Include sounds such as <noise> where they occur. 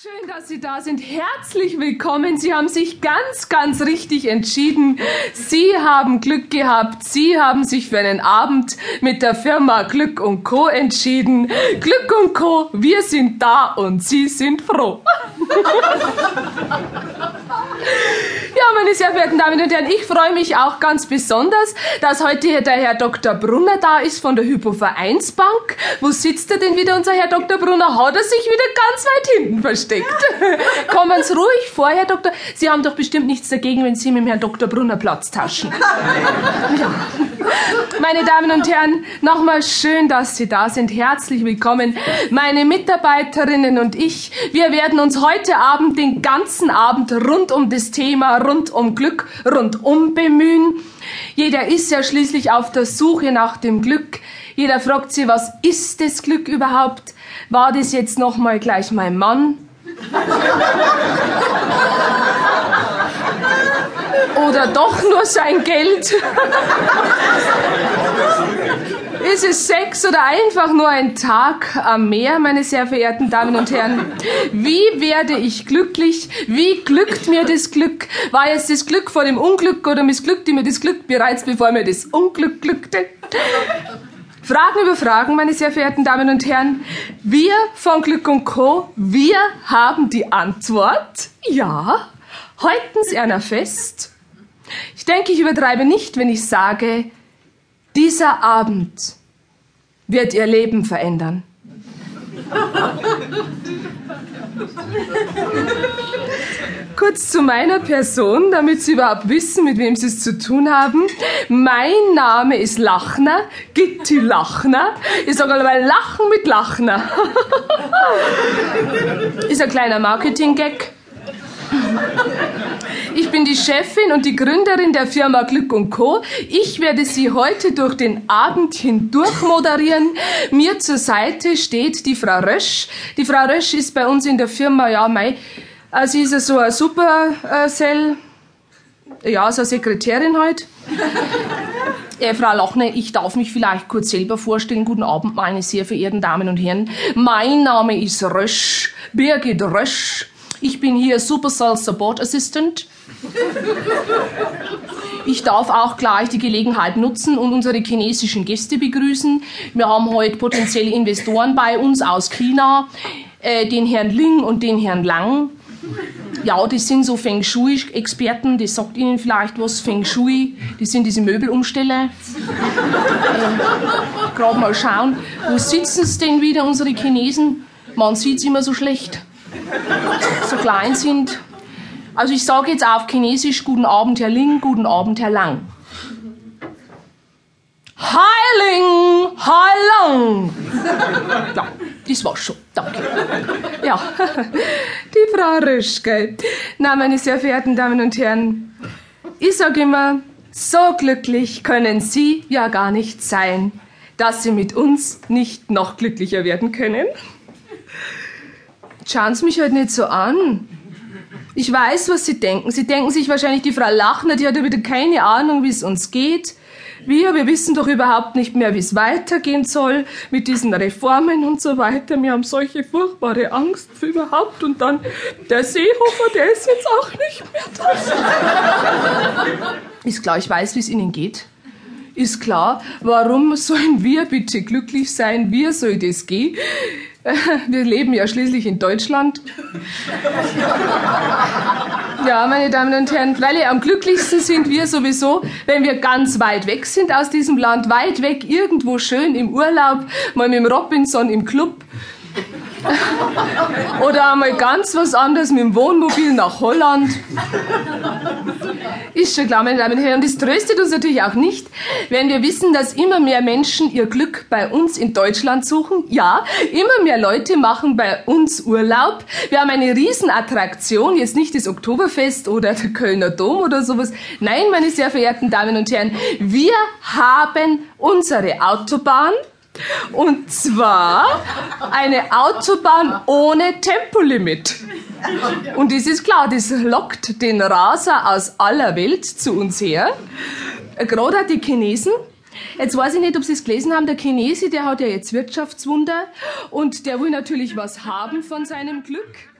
Schön, dass Sie da sind. Herzlich willkommen. Sie haben sich ganz, ganz richtig entschieden. Sie haben Glück gehabt. Sie haben sich für einen Abend mit der Firma Glück und Co. entschieden. Glück und Co. Wir sind da und Sie sind froh. <laughs> Meine sehr verehrten Damen und Herren, ich freue mich auch ganz besonders, dass heute hier der Herr Dr. Brunner da ist von der Hypovereinsbank. Wo sitzt er denn wieder, unser Herr Dr. Brunner? Hat er sich wieder ganz weit hinten versteckt? <laughs> Kommen Sie ruhig vor, Herr Doktor. Sie haben doch bestimmt nichts dagegen, wenn Sie mit dem Herrn Dr. Brunner Platz taschen. <laughs> Ja. Meine Damen und Herren, nochmal schön, dass Sie da sind. Herzlich willkommen. Meine Mitarbeiterinnen und ich, wir werden uns heute Abend den ganzen Abend rund um das Thema rund um Glück rundum bemühen. Jeder ist ja schließlich auf der Suche nach dem Glück. Jeder fragt sich, was ist das Glück überhaupt? War das jetzt nochmal gleich mein Mann? Oder doch nur sein Geld? Ist es Sex oder einfach nur ein Tag am Meer, meine sehr verehrten Damen und Herren? Wie werde ich glücklich? Wie glückt mir das Glück? War jetzt das Glück vor dem Unglück oder missglückte mir das Glück bereits bevor mir das Unglück glückte? Fragen über Fragen, meine sehr verehrten Damen und Herren. Wir von Glück und Co., wir haben die Antwort. Ja, halten Sie einer fest. Ich denke, ich übertreibe nicht, wenn ich sage, dieser Abend wird Ihr Leben verändern. <laughs> Kurz zu meiner Person, damit Sie überhaupt wissen, mit wem Sie es zu tun haben. Mein Name ist Lachner, Gitti Lachner. Ich sage aber Lachen mit Lachner. <laughs> ist ein kleiner Marketing-Gag. Bin die Chefin und die Gründerin der Firma Glück und Co. Ich werde Sie heute durch den Abend hindurch moderieren. Mir zur Seite steht die Frau Rösch. Die Frau Rösch ist bei uns in der Firma, ja, mei, äh, sie ist so eine Supercell, ja, so eine Sekretärin halt. <laughs> Äh, Frau Lachner, ich darf mich vielleicht kurz selber vorstellen. Guten Abend, meine sehr verehrten Damen und Herren. Mein Name ist Rösch, Birgit Rösch. Ich bin hier Supercell Support Assistant. Ich darf auch gleich die Gelegenheit nutzen und unsere chinesischen Gäste begrüßen. Wir haben heute potenzielle Investoren bei uns aus China, äh, den Herrn Ling und den Herrn Lang. Ja, die sind so Feng Shui-Experten, das sagt Ihnen vielleicht was. Feng Shui, die sind diese Möbelumsteller. Äh, Gerade mal schauen, wo sitzen sie denn wieder, unsere Chinesen? Man sieht's immer so schlecht. So klein sind. Also ich sage jetzt auf Chinesisch Guten Abend, Herr Ling, Guten Abend, Herr Lang. Heiling, Heilang. Ja, das war's schon. Danke. Ja, <laughs> die Frau Röschke. Na, meine sehr verehrten Damen und Herren, ich sage immer, so glücklich können Sie ja gar nicht sein, dass Sie mit uns nicht noch glücklicher werden können. Schauen Sie mich halt nicht so an. Ich weiß, was Sie denken. Sie denken sich wahrscheinlich, die Frau Lachner, die hat ja wieder keine Ahnung, wie es uns geht. Wir, wir wissen doch überhaupt nicht mehr, wie es weitergehen soll mit diesen Reformen und so weiter. Wir haben solche furchtbare Angst für überhaupt. Und dann der Seehofer, der ist jetzt auch nicht mehr da. <laughs> Ist klar, ich weiß, wie es Ihnen geht. Ist klar, warum sollen wir bitte glücklich sein? Wie soll das gehen? <laughs> Wir leben ja schließlich in Deutschland. <laughs> Ja, meine Damen und Herren, freilich am glücklichsten sind wir sowieso, wenn wir ganz weit weg sind aus diesem Land, weit weg, irgendwo schön im Urlaub, mal mit dem Robinson im Club. <laughs> Oder einmal ganz was anderes mit dem Wohnmobil nach Holland. Ist schon klar, meine Damen und Herren. Und das tröstet uns natürlich auch nicht, wenn wir wissen, dass immer mehr Menschen ihr Glück bei uns in Deutschland suchen. Ja, immer mehr Leute machen bei uns Urlaub. Wir haben eine Riesenattraktion, jetzt nicht das Oktoberfest oder der Kölner Dom oder sowas. Nein, meine sehr verehrten Damen und Herren, wir haben unsere Autobahn und zwar eine Autobahn ohne Tempolimit. Und das ist klar, das lockt den Raser aus aller Welt zu uns her. Gerade die Chinesen. Jetzt weiß ich nicht, ob Sie es gelesen haben. Der Chinese, der hat ja jetzt Wirtschaftswunder und der will natürlich was haben von seinem Glück.